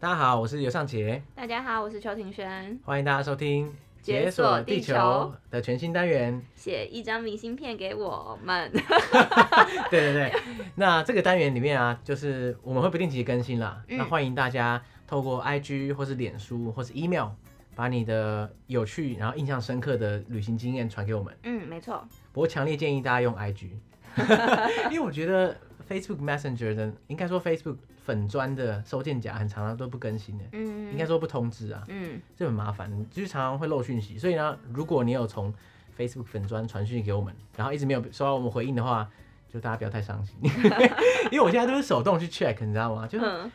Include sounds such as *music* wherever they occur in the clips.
大家好，我是尤尚杰。大家好，我是邱庭轩。欢迎大家收听《解锁地球》的全新单元。写一张明信片给我们。*laughs* 对对对，那这个单元里面啊，就是我们会不定期更新啦。嗯、那欢迎大家透过 IG 或是脸书或是 email，把你的有趣然后印象深刻的旅行经验传给我们。嗯，没错。不过强烈建议大家用 IG，*laughs* 因为我觉得 Facebook Messenger 的，应该说 Facebook。粉砖的收件夹很常常都不更新的，嗯，应该说不通知啊，嗯，这很麻烦，就是常常会漏讯息。所以呢，如果你有从 Facebook 粉砖传讯息给我们，然后一直没有收到我们回应的话，就大家不要太伤心，*laughs* 因为我现在都是手动去 check，你知道吗？就是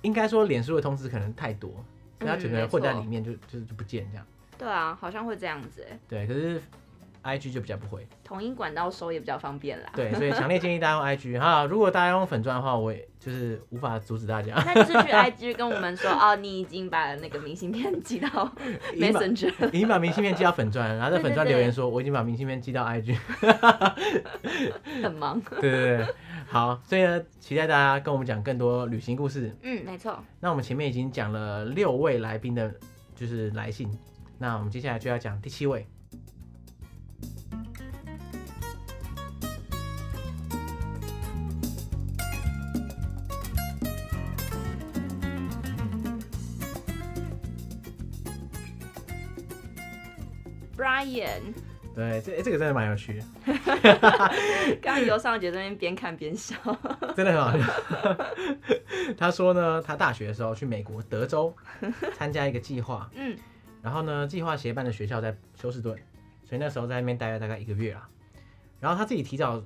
应该说脸书的通知可能太多，所以他整个人混在里面就就就不见这样。对啊，好像会这样子哎。对，可是。IG 就比较不会，统一管道收也比较方便啦。对，所以 *laughs* 强烈建议大家用 IG 哈。如果大家用粉钻的话，我也就是无法阻止大家。那就是去 IG 跟我们说哦，你已经把那个明信片寄到 Messenger，已经把明信片寄到粉钻，然后在粉钻留言说我已经把明信片寄到 IG。*laughs* 很忙。*laughs* 对对对，好，所以呢，期待大家跟我们讲更多旅行故事。嗯，没错。那我们前面已经讲了六位来宾的，就是来信，那我们接下来就要讲第七位。Brian，对，这这个真的蛮有趣的。*laughs* 刚刚尤尚杰这边边看边笑，*laughs* 真的很好笑。*laughs* 他说呢，他大学的时候去美国德州参加一个计划，嗯，然后呢，计划协办的学校在休斯顿，所以那时候在那边待了大概一个月啊。然后他自己提早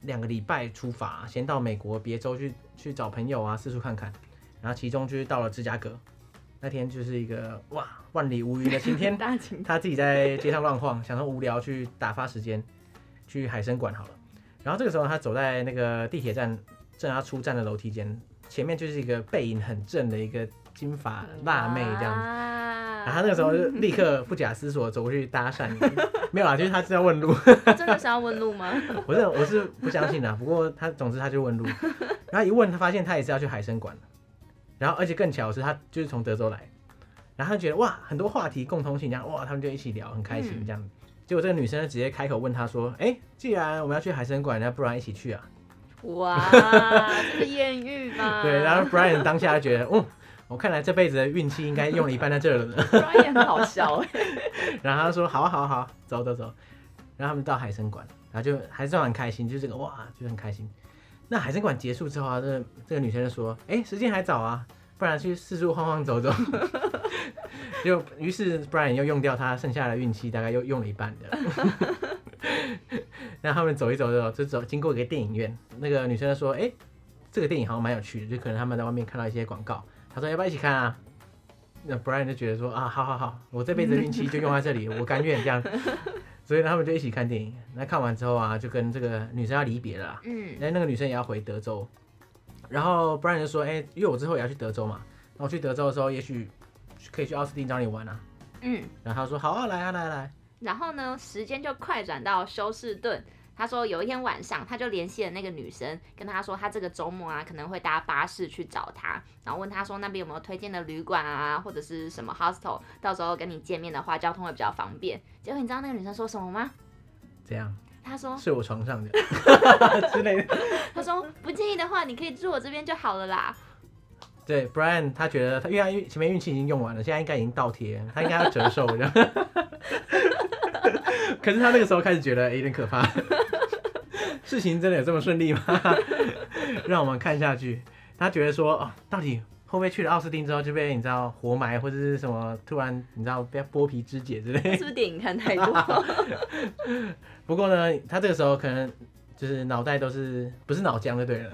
两个礼拜出发，先到美国别州去去找朋友啊，四处看看。然后其中就是到了芝加哥。那天就是一个哇，万里无云的 *laughs* 晴天，他自己在街上乱晃，想说无聊去打发时间，去海参馆好了。然后这个时候他走在那个地铁站正要出站的楼梯间，前面就是一个背影很正的一个金发辣妹这样子。然后他那个时候就 *laughs* 立刻不假思索走过去搭讪，*laughs* 没有啊，就是他是要问路。真的是要问路吗？我是我是不相信的，不过他总之他就问路，然后一问他发现他也是要去海参馆。然后，而且更巧的是，他就是从德州来，然后他觉得哇，很多话题共通性，这样哇，他们就一起聊，很开心这样。嗯、结果这个女生就直接开口问他说：“哎，既然我们要去海参馆，那不然一起去啊？”哇，这是艳遇吗？*laughs* 对，然后 Brian 当下就觉得，嗯，我看来这辈子的运气应该用了一半在这儿了。Brian 很好笑哎。*laughs* 然后他说：“好啊，好啊，好啊，走走走。”然后他们到海参馆，然后就还是很开心，就这个哇，就很开心。那海参馆结束之后啊，这个、这个女生就说：“哎、欸，时间还早啊，不然去四处晃晃走走。*laughs* ” *laughs* 就于是 Brian 又用掉他剩下的运气，大概又用了一半的。*laughs* 那他们走一走走，就走经过一个电影院。那个女生就说：“哎、欸，这个电影好像蛮有趣的，就可能他们在外面看到一些广告。”他说：“要不要一起看啊？”那 Brian 就觉得说：“啊，好好好，我这辈子的运气就用在这里，我甘愿这样。”所以他们就一起看电影。那看完之后啊，就跟这个女生要离别了。嗯，那那个女生也要回德州。然后 Brian 就说：“哎、欸，因为我之后也要去德州嘛，那我去德州的时候，也许可以去奥斯汀找你玩啊。”嗯，然后他说：“好啊，来啊，来啊来。”然后呢，时间就快转到休斯顿。他说有一天晚上，他就联系了那个女生，跟他说他这个周末啊可能会搭巴士去找他，然后问他说那边有没有推荐的旅馆啊，或者是什么 hostel，到时候跟你见面的话，交通会比较方便。结果你知道那个女生说什么吗？怎样？他说睡我床上的 *laughs* 之类的。他说不介意的话，你可以住我这边就好了啦。对，Brian 他觉得他因为他前面运气已经用完了，现在应该已经倒贴，他应该要折寿这样。*laughs* 可是他那个时候开始觉得有点可怕。事情真的有这么顺利吗？*laughs* 让我们看下去。他觉得说，哦，到底会不会去了奥斯汀之后就被你知道活埋，或者是什么突然你知道被剥皮肢解之类？是不是电影看太多？*laughs* 不过呢，他这个时候可能就是脑袋都是不是脑浆就对了。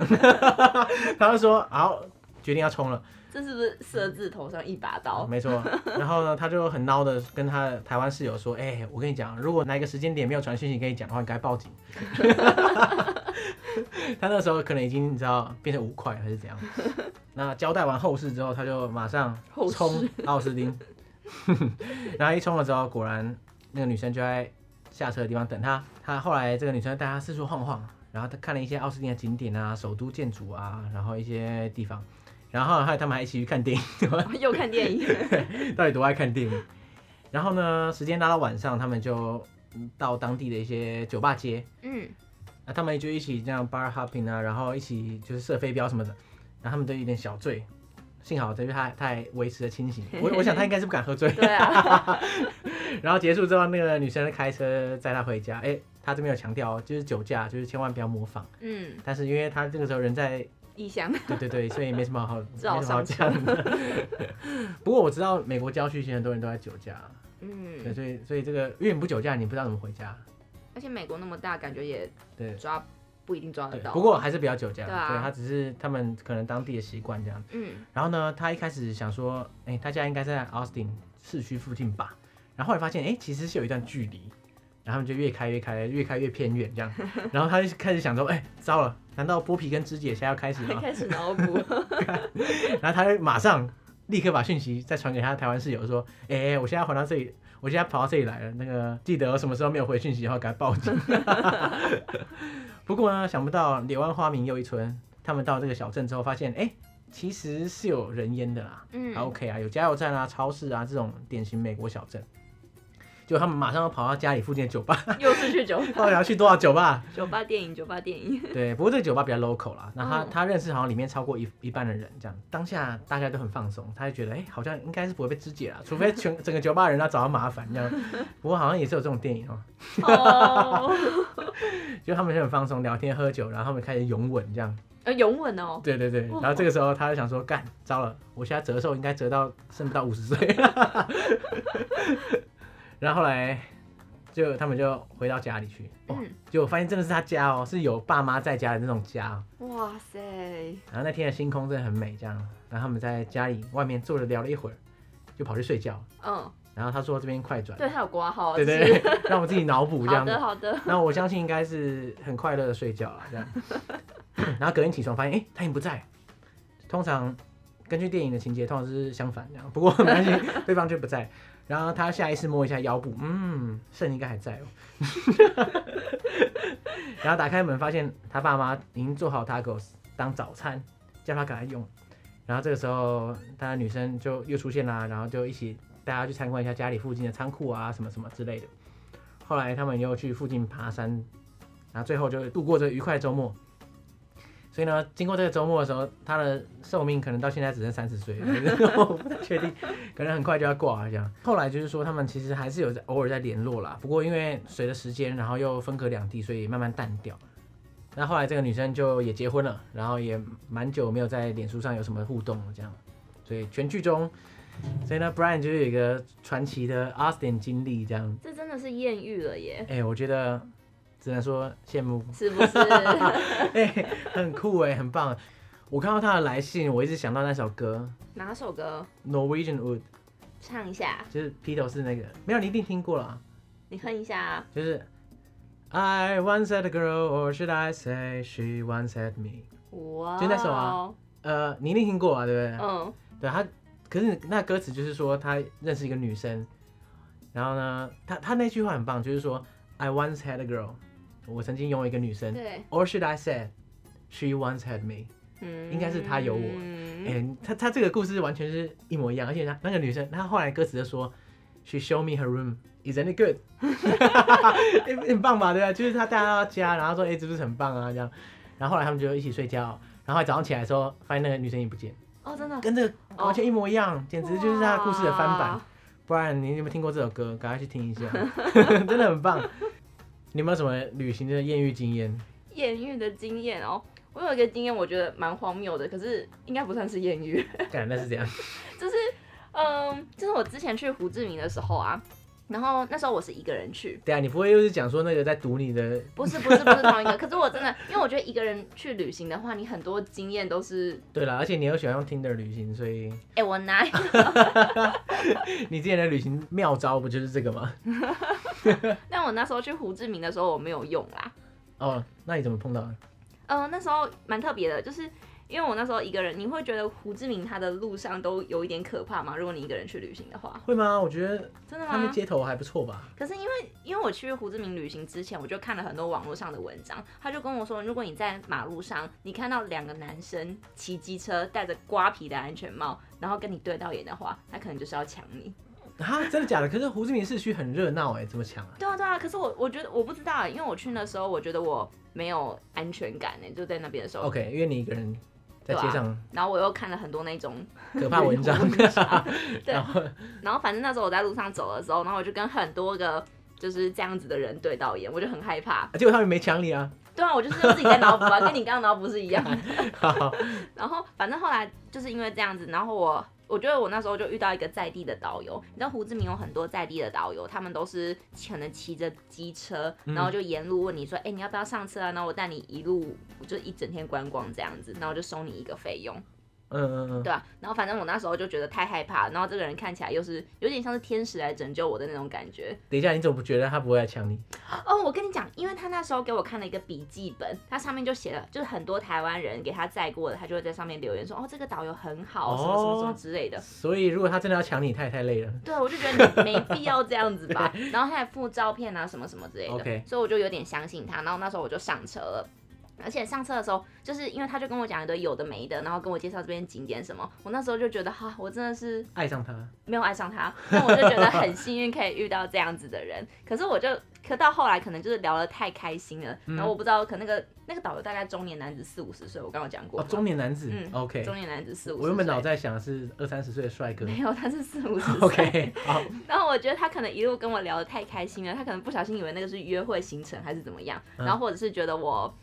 *laughs* 他就说，好，决定要冲了。这是不是色字头上一把刀？嗯、没错。然后呢，他就很孬的跟他台湾室友说：“哎、欸，我跟你讲，如果哪一个时间点没有传讯息跟你讲的话，你该报警。*laughs* ” *laughs* 他那时候可能已经你知道变成五块还是怎样。那交代完后事之后，他就马上冲奥斯丁。*laughs* 然后一冲了之后，果然那个女生就在下车的地方等他。他后来这个女生带他四处晃晃，然后他看了一些奥斯汀的景点啊、首都建筑啊，然后一些地方。然后还有他们还一起去看电影，*laughs* 又看电影，*laughs* 到底多爱看电影？然后呢，时间拉到晚上，他们就到当地的一些酒吧街，嗯，那他们就一起这样 bar hopping 啊，然后一起就是射飞镖什么的，然后他们都有点小醉，幸好这边他他还维持了清醒，*laughs* 我我想他应该是不敢喝醉，对啊，然后结束之后，那个女生开车载他回家，哎，他这边有强调，就是酒驾，就是千万不要模仿，嗯，但是因为他这个时候人在。异乡，对对对，所以没什么好，*laughs* 没什么好讲的。*laughs* 不过我知道美国郊区其实很多人都在酒驾，嗯，对，所以所以这个因为你不酒驾，你不知道怎么回家。而且美国那么大，感觉也对抓不一定抓得到。不过还是比较酒驾，对啊，他只是他们可能当地的习惯这样。嗯，然后呢，他一开始想说，哎、欸，他家应该在 Austin 市区附近吧，然后后来发现，哎、欸，其实是有一段距离。然后他们就越开越开，越开越偏远这样。*laughs* 然后他就开始想说：“哎、欸，糟了，难道剥皮跟肢解现在要开始吗？” *laughs* 开始脑补。*laughs* 然后他就马上立刻把讯息再传给他的台湾室友说：“哎、欸，我现在回到这里，我现在跑到这里来了。那个记得我什么时候没有回讯息的话，赶快报警。*laughs* ”不过呢，想不到柳暗花明又一村，他们到这个小镇之后，发现哎、欸，其实是有人烟的啦。嗯。OK 啊，有加油站啊、超市啊这种典型美国小镇。就他们马上要跑到家里附近的酒吧，*laughs* *laughs* 又是去酒吧，到底要去多少酒吧？酒吧电影，酒吧电影。*laughs* 对，不过这个酒吧比较 local 啦。那他、嗯、他认识好像里面超过一一半的人，这样当下大家都很放松，他就觉得哎、欸，好像应该是不会被肢解啦，除非全整个酒吧的人要找他麻烦这样。不过好像也是有这种电影哦、喔。哦。就他们就很放松，聊天喝酒，然后他们开始拥吻这样。呃，拥吻哦。对对对，然后这个时候他就想说，干，糟了，我现在折寿应该折到剩不到五十岁。然后后来。就他们就回到家里去，哦，就发现真的是他家哦，是有爸妈在家的那种家。哇塞！然后那天的星空真的很美，这样。然后他们在家里外面坐着聊了一会儿，就跑去睡觉。嗯。然后他说这边快转。对，他有挂号。对对对。*laughs* 让我们自己脑补这样。好的好的。那我相信应该是很快乐的睡觉了，这样。*laughs* 然后隔天起床发现，哎，他已经不在。通常根据电影的情节，通常是相反这样。不过没关系，*laughs* 对方却不在。然后他下意识摸一下腰部，嗯，肾应该还在哦。*laughs* 然后打开门发现他爸妈已经做好 tacos 当早餐，叫他赶快用。然后这个时候，他的女生就又出现啦，然后就一起带他去参观一下家里附近的仓库啊，什么什么之类的。后来他们又去附近爬山，然后最后就度过这愉快周末。所以呢，经过这个周末的时候，他的寿命可能到现在只剩三十岁，*laughs* 我不太确定，可能很快就要挂了这样。后来就是说，他们其实还是有在偶尔在联络啦，不过因为随着时间，然后又分隔两地，所以慢慢淡掉。那后来这个女生就也结婚了，然后也蛮久没有在脸书上有什么互动了这样。所以全剧中，所以呢，Brian 就是有一个传奇的 Austin 经历这样。这真的是艳遇了耶！哎、欸，我觉得。只能说羡慕，是不是？*laughs* 哎、欸，很酷哎，很棒。我看到他的来信，我一直想到那首歌。哪首歌？Norwegian Wood。唱一下。就是披头士那个，没有，你一定听过了。你哼一下啊。就是 I once had a girl, or should I say she once had me。哇。就那首啊，呃，你一定听过啊，对不对？嗯。对他，可是那歌词就是说他认识一个女生，然后呢，他他那句话很棒，就是说 I once had a girl。我曾经拥有一个女生，对，or should I say she once had me？嗯，应该是她有我。哎、欸，她她这个故事完全是一模一样，而且她那个女生，她后来歌词就说，she showed me her room，isn't it good？*laughs* 很、欸、很棒吧？对啊，就是她带他到家，然后说，哎、欸，是不是很棒啊？这样，然后后来他们就一起睡觉，然后早上起来的时候，发现那个女生也不见。哦，真的，跟这个完全一模一样，哦、简直就是她故事的翻版。不然你有没有听过这首歌？赶快去听一下，*laughs* 真的很棒。你有没有什么旅行的艳遇经验？艳遇的经验哦，我有一个经验，我觉得蛮荒谬的，可是应该不算是艳遇。感觉那是这样，*laughs* 就是，嗯，就是我之前去胡志明的时候啊，然后那时候我是一个人去。对啊，你不会又是讲说那个在堵你的？不是不是不 *laughs* 是同一个，可是我真的，因为我觉得一个人去旅行的话，你很多经验都是。对啦，而且你又喜欢用 Tinder 旅行，所以。哎、欸，我哪有？*laughs* 你之前的旅行妙招不就是这个吗？*laughs* 那我那时候去胡志明的时候，我没有用啦。哦，那你怎么碰到的？呃，那时候蛮特别的，就是因为我那时候一个人，你会觉得胡志明他的路上都有一点可怕吗？如果你一个人去旅行的话，会吗？我觉得真的吗？他们街头还不错吧。可是因为因为我去胡志明旅行之前，我就看了很多网络上的文章，他就跟我说，如果你在马路上，你看到两个男生骑机车，戴着瓜皮的安全帽，然后跟你对到眼的话，他可能就是要抢你。啊，真的假的？可是胡志明市区很热闹哎，怎么抢啊？对啊对啊，可是我我觉得我不知道，因为我去那时候，我觉得我没有安全感呢，就在那边的时候。OK，因为你一个人。在街上、啊，然后我又看了很多那种可怕文章，*laughs* 对，然后反正那时候我在路上走的时候，然后我就跟很多个就是这样子的人对到眼，我就很害怕。结果他们没抢你啊？对啊，我就是自己在脑补啊，跟你刚刚脑补是一样 *laughs* *laughs* 的。然后反正后来就是因为这样子，然后我。我觉得我那时候就遇到一个在地的导游，你知道胡志明有很多在地的导游，他们都是可能骑着机车，然后就沿路问你说，哎、你要不要上车啊？然后我带你一路就一整天观光这样子，然后就收你一个费用。嗯嗯嗯，对啊，然后反正我那时候就觉得太害怕，然后这个人看起来又是有点像是天使来拯救我的那种感觉。等一下，你怎么不觉得他不会来抢你？哦，我跟你讲，因为他那时候给我看了一个笔记本，他上面就写了，就是很多台湾人给他载过的，他就会在上面留言说，哦，这个导游很好，什么什么什么之类的。哦、所以如果他真的要抢你，他也太累了。对，我就觉得你没必要这样子吧。*laughs* 然后他还附照片啊，什么什么之类的。所以我就有点相信他。然后那时候我就上车了。而且上车的时候，就是因为他就跟我讲一堆有的没的，然后跟我介绍这边景点什么。我那时候就觉得哈，我真的是爱上他，没有爱上他，但我就觉得很幸运可以遇到这样子的人。可是我就，可到后来可能就是聊得太开心了，然后我不知道，可那个那个导游大概中年男子四五十岁，我刚刚讲过。哦，中年男子，嗯，OK，中年男子四五十岁。我原本脑在想的是二三十岁的帅哥，没有，他是四五十岁。*laughs* OK，好。然后我觉得他可能一路跟我聊得太开心了，他可能不小心以为那个是约会行程还是怎么样，然后或者是觉得我。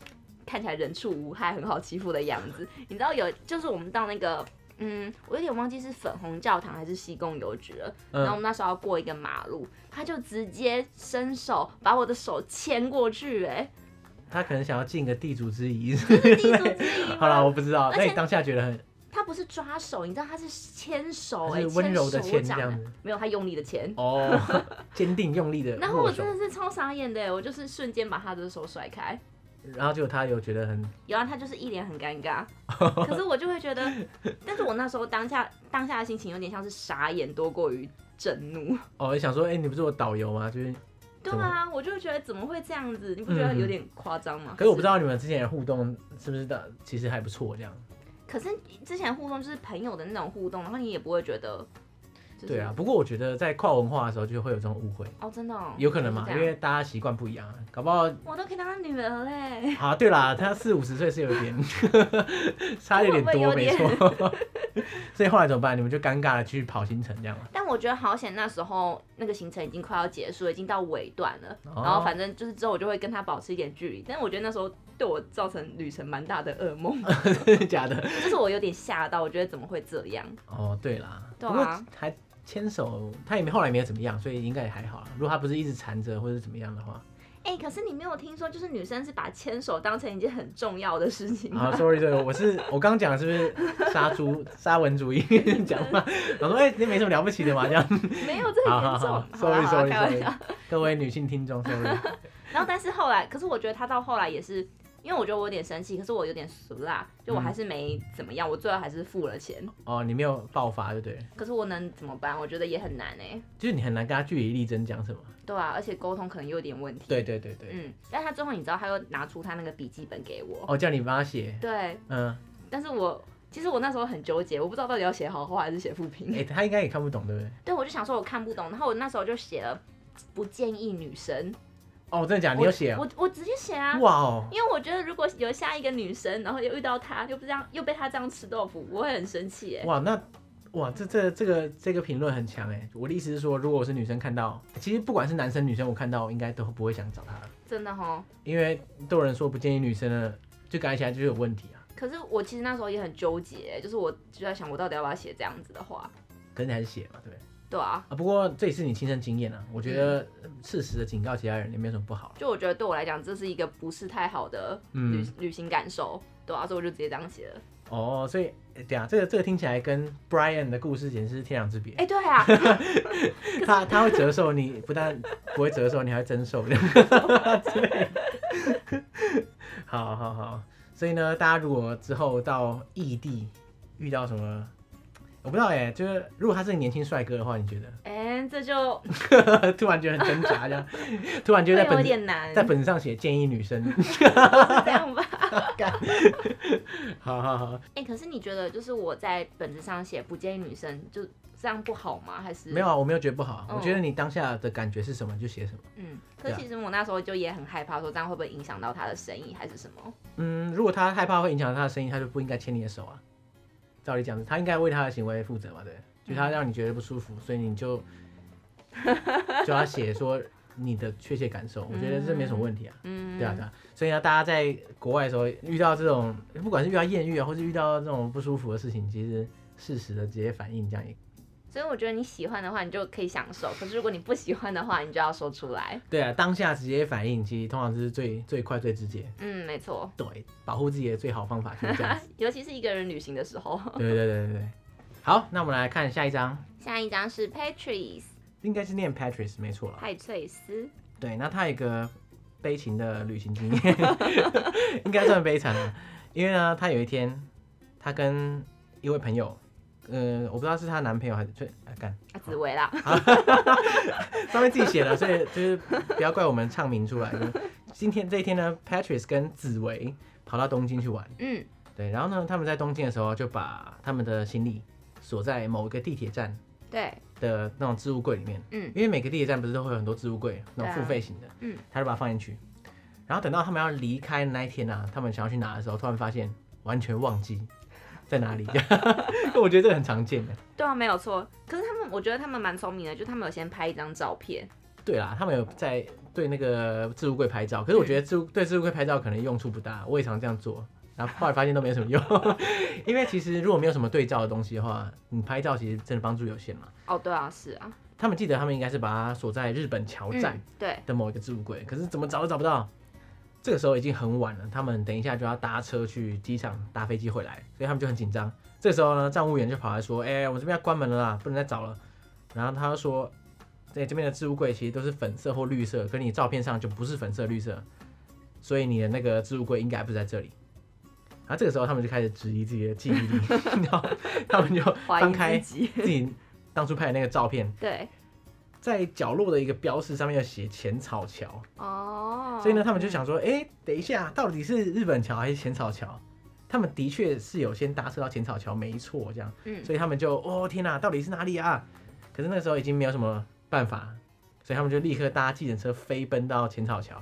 看起来人畜无害，很好欺负的样子。*laughs* 你知道有，就是我们到那个，嗯，我有点忘记是粉红教堂还是西贡邮局了。嗯、然后我们那时候要过一个马路，他就直接伸手把我的手牵过去，哎，他可能想要尽个地主之谊。*laughs* 地主之谊。*laughs* 好了，我不知道。那你当下觉得很？他不是抓手，你知道他是牵手，哎，温柔的牵这样子。没有，他用力的牵。哦，坚定用力的。然后我真的是超傻眼的，我就是瞬间把他的手甩开。然后就他有觉得很有啊，他就是一脸很尴尬，*laughs* 可是我就会觉得，但是我那时候当下当下的心情有点像是傻眼多过于震怒。哦，你想说，哎、欸，你不是我导游吗？就是对啊，我就会觉得怎么会这样子？你不觉得有点夸张吗？嗯、可是我不知道你们之前的互动是不是的，其实还不错这样。可是之前互动就是朋友的那种互动，然后你也不会觉得。就是、对啊，不过我觉得在跨文化的时候就会有这种误会哦，真的、哦，有可能嘛，因为大家习惯不一样，搞不好我都可以当他女儿嘞。啊，对啦，他四五十岁是有点 *laughs* 差有点多，没错。*laughs* 所以后来怎么办？你们就尴尬的去跑行程这样。但我觉得好险，那时候那个行程已经快要结束了，已经到尾段了。哦、然后反正就是之后我就会跟他保持一点距离。但我觉得那时候对我造成旅程蛮大的噩梦。真 *laughs* 的假的？就是我有点吓到，我觉得怎么会这样？哦，对啦，对啊，还。牵手，他也没后来没有怎么样，所以应该也还好。如果他不是一直缠着或者怎么样的话，哎、欸，可是你没有听说，就是女生是把牵手当成一件很重要的事情。*laughs* 啊，sorry，对，我是我刚刚讲的是不是杀猪 *laughs* 沙文主义讲话？我说哎，那、欸、没什么了不起的嘛，这样。没有这么严重。Sorry，Sorry，Sorry，各位女性听众，Sorry。*laughs* 然后，但是后来，可是我觉得他到后来也是。因为我觉得我有点生气，可是我有点俗啦，就我还是没怎么样，嗯、我最后还是付了钱。哦，你没有爆发，对不对？可是我能怎么办？我觉得也很难哎。就是你很难跟他据理力争讲什么。对啊，而且沟通可能有点问题。对对对对。嗯，但他最后你知道，他又拿出他那个笔记本给我。哦，叫你帮他写。对。嗯。但是我其实我那时候很纠结，我不知道到底要写好话还是写负评。哎、欸，*laughs* 他应该也看不懂，对不对？对，我就想说我看不懂，然后我那时候就写了不建议女生。哦，真的假的？你有写啊？我我直接写啊！哇哦！因为我觉得如果有下一个女生，然后又遇到她，又不这样，又被她这样吃豆腐，我会很生气哎。哇，那哇，这这这个这个评论很强哎。我的意思是说，如果我是女生看到，其实不管是男生女生，我看到应该都不会想找他。真的哈？因为都有人说不建议女生的，就改起来就有问题啊。可是我其实那时候也很纠结，就是我就在想，我到底要不要写这样子的话？可是你还是写嘛，对。对啊，啊，不过这也是你亲身经验啊，我觉得适时的警告其他人也没有什么不好。就我觉得对我来讲，这是一个不是太好的旅、嗯、旅行感受，对啊，所以我就直接这样写了。哦，所以对啊，这个这个听起来跟 Brian 的故事简直是天壤之别。哎、欸，对啊，*laughs* 他他会折寿，你不但不会折寿，你还会增寿。*laughs* 对，好好好，所以呢，大家如果之后到异地遇到什么，我不知道哎，就是如果他是个年轻帅哥的话，你觉得？*laughs* 哎、欸，这就 *laughs* 突然觉得很挣扎，这样 *laughs* 突然觉得在本子在本子上写建议女生，是这样吧？好好好。哎、欸，可是你觉得就是我在本子上写不建议女生就？这样不好吗？还是没有啊？我没有觉得不好，嗯、我觉得你当下的感觉是什么就写什么。嗯，可是其实我那时候就也很害怕，说这样会不会影响到他的生意还是什么？嗯，如果他害怕会影响到他的生意，他就不应该牵你的手啊。照理讲，他应该为他的行为负责嘛，对？就他让你觉得不舒服，嗯、所以你就 *laughs* 就要写说你的确切感受。我觉得这没什么问题啊。嗯，对啊，对啊。所以呢，大家在国外的时候遇到这种，不管是遇到艳遇啊，或是遇到这种不舒服的事情，其实适时的直接反应，这样也。所以我觉得你喜欢的话，你就可以享受；可是如果你不喜欢的话，你就要说出来。对啊，当下直接反应，其实通常是最最快、最直接。嗯，没错。对，保护自己的最好方法就是这样。*laughs* 尤其是一个人旅行的时候。*laughs* 对对对对对。好，那我们来看下一张。下一张是 Patrice，应该是念 Patrice 没错了。派翠斯。对，那他有一个悲情的旅行经验，*laughs* 应该算悲惨了。因为呢，他有一天，他跟一位朋友。嗯，我不知道是她男朋友还是最来干。啊，紫薇啦，*laughs* 上面自己写的，所以就是不要怪我们唱名出来。今天这一天呢，Patrice 跟紫薇跑到东京去玩，嗯，对，然后呢，他们在东京的时候就把他们的行李锁在某一个地铁站对。的那种置物柜里面，嗯，因为每个地铁站不是都会有很多置物柜，那种付费型的，嗯，他就把它放进去，然后等到他们要离开的那一天啊，他们想要去拿的时候，突然发现完全忘记。在哪里？*laughs* 我觉得这个很常见的。对啊，没有错。可是他们，我觉得他们蛮聪明的，就他们有先拍一张照片。对啦，他们有在对那个置物柜拍照。可是我觉得置物对置物柜拍照可能用处不大。我也常这样做，然后后来发现都没什么用。*laughs* 因为其实如果没有什么对照的东西的话，你拍照其实真的帮助有限嘛。哦，对啊，是啊。他们记得他们应该是把它锁在日本桥站对的某一个置物柜，可是怎么找都找不到。这个时候已经很晚了，他们等一下就要搭车去机场搭飞机回来，所以他们就很紧张。这个时候呢，站务员就跑来说：“哎、欸，我们这边要关门了啦，不能再找了。”然后他就说：“在这边的置物柜其实都是粉色或绿色，可你照片上就不是粉色绿色，所以你的那个置物柜应该不在这里。”然后这个时候他们就开始质疑自己的记忆力，然后他们就翻开自己当初拍的那个照片，对。在角落的一个标识上面要写浅草桥哦，所以呢，他们就想说，哎、欸，等一下，到底是日本桥还是浅草桥？他们的确是有先搭车到浅草桥，没错，这样，嗯，所以他们就，哦天哪，到底是哪里啊？可是那个时候已经没有什么办法，所以他们就立刻搭计程车飞奔到浅草桥。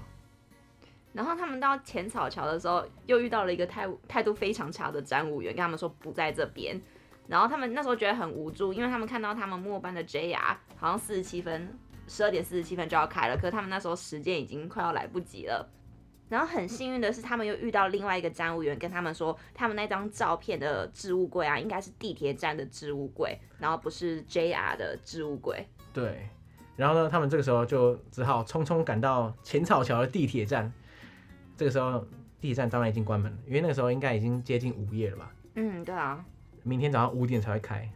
然后他们到浅草桥的时候，又遇到了一个态态度非常差的站务员，跟他们说不在这边。然后他们那时候觉得很无助，因为他们看到他们末班的 JR 好像四十七分，十二点四十七分就要开了，可是他们那时候时间已经快要来不及了。然后很幸运的是，他们又遇到另外一个站务员，跟他们说，他们那张照片的置物柜啊，应该是地铁站的置物柜，然后不是 JR 的置物柜。对。然后呢，他们这个时候就只好匆匆赶到浅草桥的地铁站。这个时候地铁站当然已经关门了，因为那个时候应该已经接近午夜了吧？嗯，对啊。明天早上五点才会开，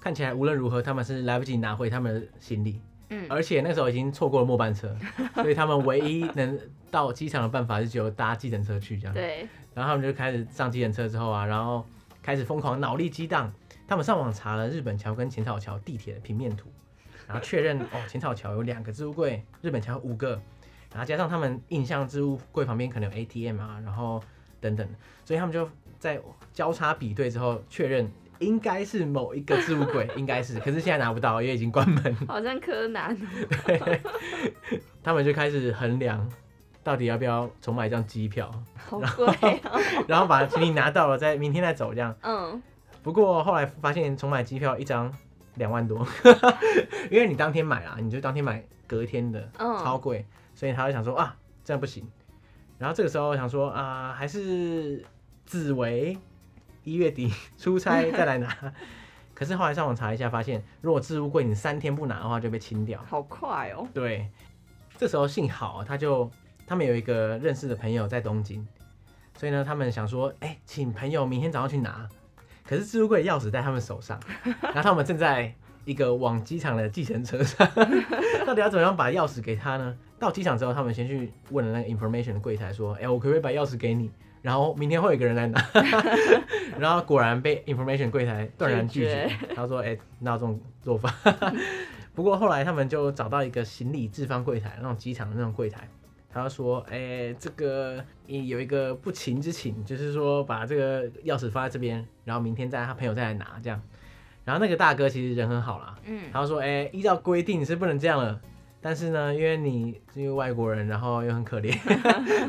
看起来无论如何他们是来不及拿回他们的行李，嗯，而且那时候已经错过了末班车，*laughs* 所以他们唯一能到机场的办法是只有搭计程车去这样，对，然后他们就开始上计程车之后啊，然后开始疯狂脑力激荡，他们上网查了日本桥跟浅草桥地铁的平面图，然后确认哦，浅草桥有两个置物柜，日本桥有五个，然后加上他们印象置物柜旁边可能有 ATM 啊，然后等等，所以他们就。在交叉比对之后，确认应该是某一个置物柜，应该是，可是现在拿不到，因为已经关门。好像柯南。对，*laughs* 他们就开始衡量，到底要不要重买一张机票，好贵哦。*laughs* 然后把行李拿到了，再明天再走这样。嗯。不过后来发现重买机票一张两万多，*laughs* 因为你当天买啊，你就当天买隔天的，超贵，所以他就想说啊，这样不行。然后这个时候想说啊，还是。紫薇一月底出差再来拿，*laughs* 可是后来上网查一下，发现如果置物柜你三天不拿的话，就被清掉。好快哦！对，这时候幸好他就他们有一个认识的朋友在东京，所以呢，他们想说，哎、欸，请朋友明天早上去拿。可是置物柜钥匙在他们手上，*laughs* 然后他们正在一个往机场的计程车上，*laughs* 到底要怎么样把钥匙给他呢？到机场之后，他们先去问了那个 information 的柜台，说，哎、欸，我可不可以把钥匙给你？然后明天会有一个人来拿，*laughs* 然后果然被 information 柜台断然拒绝。他说：“哎、欸，哪有这种做法？” *laughs* 不过后来他们就找到一个行李置放柜台，那种机场的那种柜台。他说：“哎、欸，这个有一个不情之请，就是说把这个钥匙放在这边，然后明天再他朋友再来拿这样。”然后那个大哥其实人很好啦，嗯，他说：“哎、欸，依照规定是不能这样了。”但是呢，因为你是一个外国人，然后又很可怜，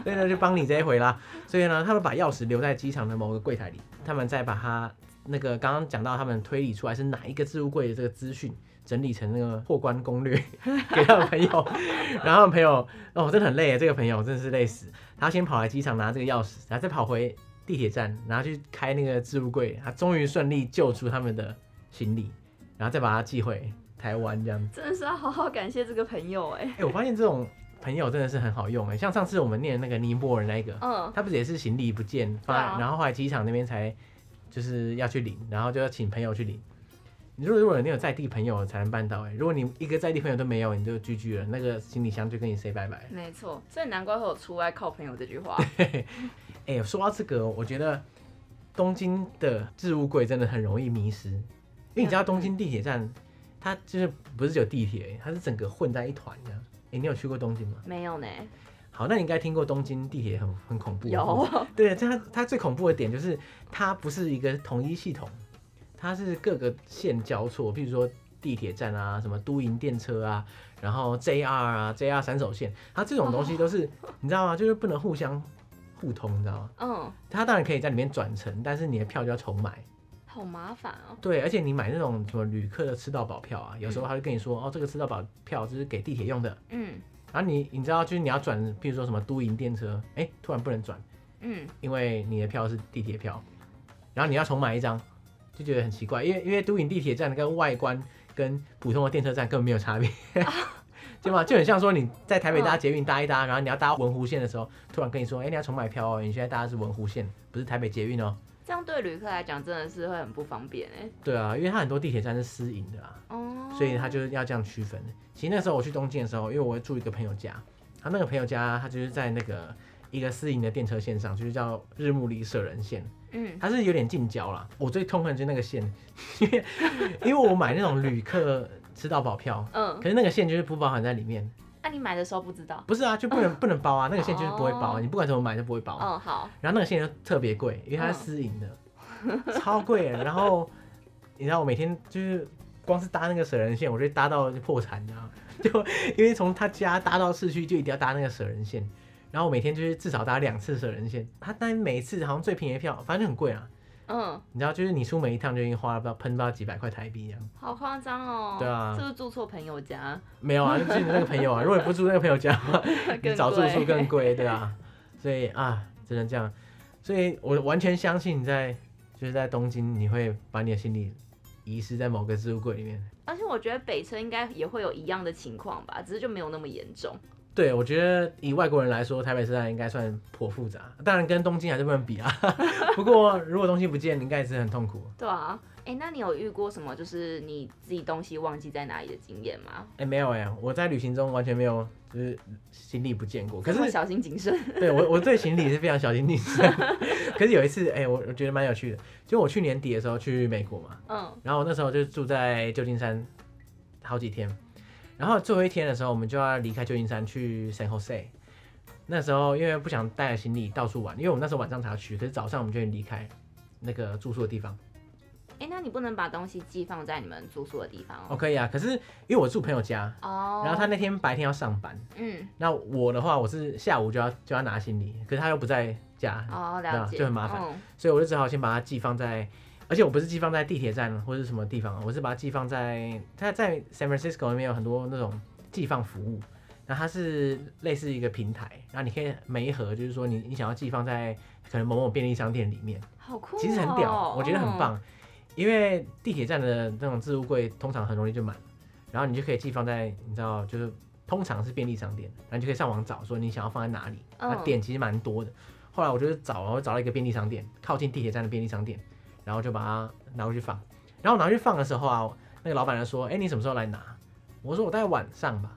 所以呢就帮你这一回啦。所以呢，他们把钥匙留在机场的某个柜台里，他们再把它那个刚刚讲到他们推理出来是哪一个置物柜的这个资讯整理成那个破关攻略 *laughs* 给他的朋友，*laughs* 然后朋友哦真的很累啊，这个朋友真的是累死。他先跑来机场拿这个钥匙，然后再跑回地铁站，然后去开那个置物柜，他终于顺利救出他们的行李，然后再把它寄回。台湾这样子真的是要好好感谢这个朋友哎、欸！哎、欸，我发现这种朋友真的是很好用哎、欸，像上次我们念那个尼泊尔那个，嗯，他不是也是行李不见，放在、啊、然后后来机场那边才就是要去领，然后就要请朋友去领。你如果如果你有在地朋友才能办到哎、欸，如果你一个在地朋友都没有，你就 GG 了，那个行李箱就跟你 say 拜拜。没错，所以难怪会有出外靠朋友这句话。*laughs* 哎、欸，说到这个，我觉得东京的置物柜真的很容易迷失，因为你知道东京地铁站。它就是不是只有地铁，它是整个混在一团这样。哎、欸，你有去过东京吗？没有呢。好，那你应该听过东京地铁很很恐怖。有。*laughs* 对，它它最恐怖的点就是它不是一个统一系统，它是各个线交错。譬如说地铁站啊，什么都营电车啊，然后 JR 啊，JR 三手线，它这种东西都是、哦、你知道吗？就是不能互相互通，你知道吗？嗯。它当然可以在里面转乘，但是你的票就要重买。好麻烦哦。对，而且你买那种什么旅客的吃到饱票啊，有时候他会跟你说，嗯、哦，这个吃到饱票就是给地铁用的。嗯。然后你你知道，就是你要转，譬如说什么都营电车，哎、欸，突然不能转。嗯。因为你的票是地铁票，然后你要重买一张，就觉得很奇怪，因为因为都营地铁站跟外观跟普通的电车站根本没有差别，*laughs* 啊、对吗？就很像说你在台北搭捷运搭一搭，然后你要搭文湖线的时候，突然跟你说，哎、欸，你要重买票哦，你现在搭的是文湖线，不是台北捷运哦。这样对旅客来讲真的是会很不方便哎。对啊，因为它很多地铁站是私营的啦，哦，所以它就是要这样区分。其实那时候我去东京的时候，因为我会住一个朋友家，他那个朋友家他就是在那个一个私营的电车线上，就是叫日暮里舍人线，嗯，它是有点近郊啦。我最痛恨就是那个线，因为因为我买那种旅客吃到饱票，嗯，可是那个线就是不包含在里面。那、啊、你买的时候不知道？不是啊，就不能、*laughs* 嗯、不能包啊，那个线就是不会包，哦、你不管怎么买都不会包。哦，好。然后那个线就特别贵，因为它是私营的，嗯、超贵。然后你知道我每天就是光是搭那个舍人线，我就搭到破产，你知道吗？*laughs* 就因为从他家搭到市区就一定要搭那个舍人线，然后我每天就是至少搭两次舍人线。他但每一次好像最便宜的票，反正就很贵啊。嗯，你知道，就是你出门一趟就已经花了不知道喷不到几百块台币这样，好夸张哦。对啊，是不是住错朋友家？没有啊，就是那个朋友啊。如果你不住那个朋友家，*laughs* 你找住宿更贵，对啊。所以啊，只能这样。所以我完全相信你在就是在东京，你会把你的行李遗失在某个置物柜里面。而且我觉得北车应该也会有一样的情况吧，只是就没有那么严重。对，我觉得以外国人来说，台北车站应该算颇复杂，当然跟东京还是不能比啊。*laughs* 不过如果东西不见，你应该也是很痛苦。对啊，哎，那你有遇过什么就是你自己东西忘记在哪里的经验吗？哎，没有哎，我在旅行中完全没有就是行李不见过。可是小心谨慎。对我，我对行李是非常小心谨慎。*laughs* 可是有一次，哎，我我觉得蛮有趣的，就我去年底的时候去美国嘛，嗯，然后我那时候就住在旧金山好几天。然后最后一天的时候，我们就要离开旧金山去 San Jose。那时候因为不想带着行李到处玩，因为我们那时候晚上才要去，可是早上我们就离开那个住宿的地方。哎，那你不能把东西寄放在你们住宿的地方哦？可以啊，可是因为我住朋友家哦，然后他那天白天要上班，嗯，那我的话我是下午就要就要拿行李，可是他又不在家，哦，了解，就很麻烦，哦，所以我就只好先把它寄放在。而且我不是寄放在地铁站或者什么地方，我是把它寄放在它在 San Francisco 里面有很多那种寄放服务，那它是类似一个平台，然后你可以每一盒就是说你你想要寄放在可能某某便利商店里面，好酷哦，其实很屌，我觉得很棒，嗯，因为地铁站的那种置物柜通常很容易就满，然后你就可以寄放在你知道就是通常是便利商店，然后你就可以上网找说你想要放在哪里，那点其实蛮多的，后来我就找我找到一个便利商店，靠近地铁站的便利商店。然后就把它拿回去放，然后拿回去放的时候啊，那个老板就说：“哎，你什么时候来拿？”我说：“我大概晚上吧。”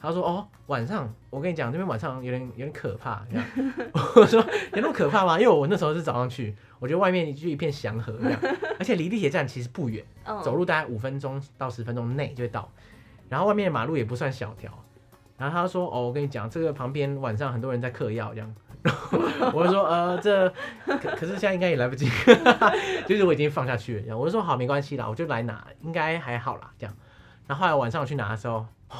他说哦，晚上我跟你讲，这边晚上有点有点可怕。这样 *laughs* 我说有那么可怕吗？因为我那时候是早上去，我觉得外面就一片祥和这样，而且离地铁站其实不远，走路大概五分钟到十分钟内就会到。然后外面的马路也不算小条。然后他说哦，我跟你讲，这个旁边晚上很多人在嗑药这样。*laughs* 我就说呃，这可可是现在应该也来不及，*laughs* 就是我已经放下去了这样。我就说好，没关系啦，我就来拿，应该还好啦这样。然后后来晚上我去拿的时候，哇，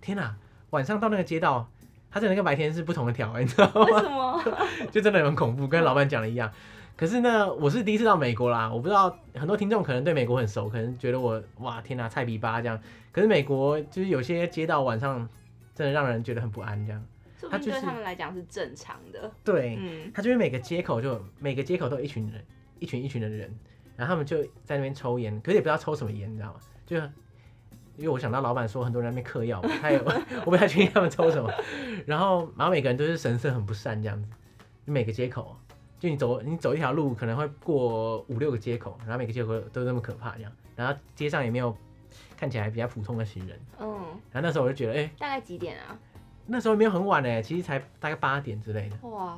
天哪！晚上到那个街道，它真的跟白天是不同的条，你知道吗？为什么？*laughs* 就真的很恐怖，跟老板讲的一样。可是呢，我是第一次到美国啦，我不知道很多听众可能对美国很熟，可能觉得我哇天哪，菜逼巴这样。可是美国就是有些街道晚上真的让人觉得很不安这样。它就是对他们来讲是正常的。对，嗯，它就是每个街口就每个街口都有一群人，一群一群的人，然后他们就在那边抽烟，可是也不知道抽什么烟，你知道吗？就。因为我想到老板说很多人在那边嗑药，他也 *laughs* 我不太确定他们抽什么。然后，然后每个人都是神色很不善这样子。每个街口，就你走你走一条路可能会过五六个街口，然后每个街口都那么可怕这样。然后街上也没有看起来比较普通的行人。嗯。然后那时候我就觉得，哎、欸，大概几点啊？那时候没有很晚呢，其实才大概八点之类的。哇。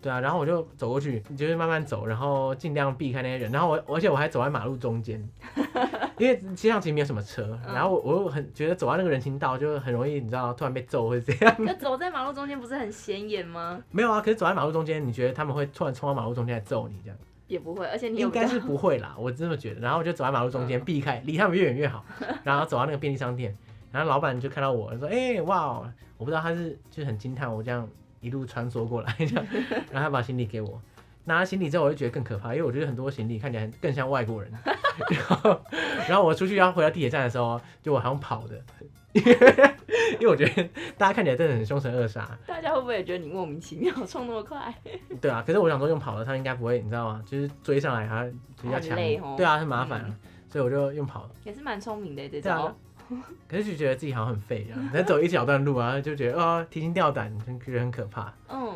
对啊，然后我就走过去，就是慢慢走，然后尽量避开那些人。然后我，而且我还走在马路中间，*laughs* 因为街上其实没有什么车。然后我，我又很觉得走在那个人行道就很容易，你知道，突然被揍或者这样。*laughs* 那走在马路中间不是很显眼吗？没有啊，可是走在马路中间，你觉得他们会突然冲到马路中间来揍你这样？也不会，而且你应该是不会啦，我这么觉得。然后我就走在马路中间，*laughs* 避开，离他们越远越好。然后走到那个便利商店，然后老板就看到我说：“哎、欸，哇，我不知道他是就是很惊叹我这样。”一路穿梭过来，*laughs* 这样，然后他把行李给我，拿了行李之后，我就觉得更可怕，因为我觉得很多行李看起来更像外国人。*laughs* 然后，然后我出去要回到地铁站的时候，就我好像跑的，*laughs* 因为我觉得大家看起来真的很凶神恶煞。大家会不会也觉得你莫名其妙冲那么快？对啊，可是我想说用跑的，他应该不会，你知道吗？就是追上来他比较强，对啊，很麻烦，嗯、所以我就用跑的。也是蛮聪明的这种。*laughs* 可是就觉得自己好像很废这样，能走一小段路啊，就觉得啊、哦、提心吊胆，就觉得很可怕。嗯。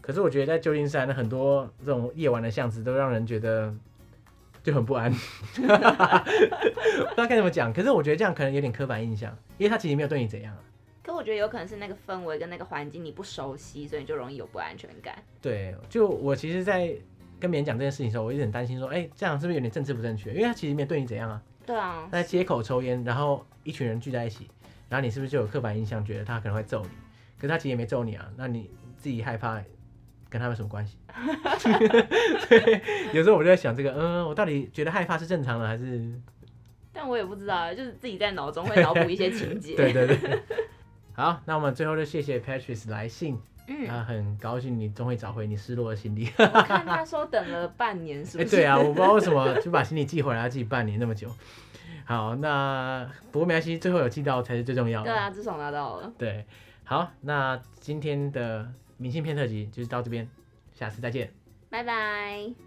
可是我觉得在旧金山的很多这种夜晚的巷子，都让人觉得就很不安。不知道该怎么讲，可是我觉得这样可能有点刻板印象，因为他其实没有对你怎样啊。可我觉得有可能是那个氛围跟那个环境你不熟悉，所以你就容易有不安全感。对，就我其实，在跟别人讲这件事情的时候，我一直很担心说，哎、欸，这样是不是有点政治不正确？因为他其实没有对你怎样啊。对啊，在街口抽烟，然后一群人聚在一起，然后你是不是就有刻板印象，觉得他可能会揍你？可是他其实也没揍你啊，那你自己害怕，跟他有什么关系？*laughs* 对，有时候我就在想这个，嗯，我到底觉得害怕是正常的还是？但我也不知道，就是自己在脑中会脑补一些情节。对 *laughs* 对对。*laughs* 好，那我们最后就谢谢 Patrice 来信。嗯，他，很高兴你终于找回你失落的行李。*laughs* 我看他说等了半年，是不是？欸、对啊，*laughs* 我不知道为什么就把行李寄回来，寄半年那么久。好，那不过没关系，最后有寄到才是最重要的。对啊，至少拿到了。对，好，那今天的明信片特辑就是到这边，下次再见，拜拜。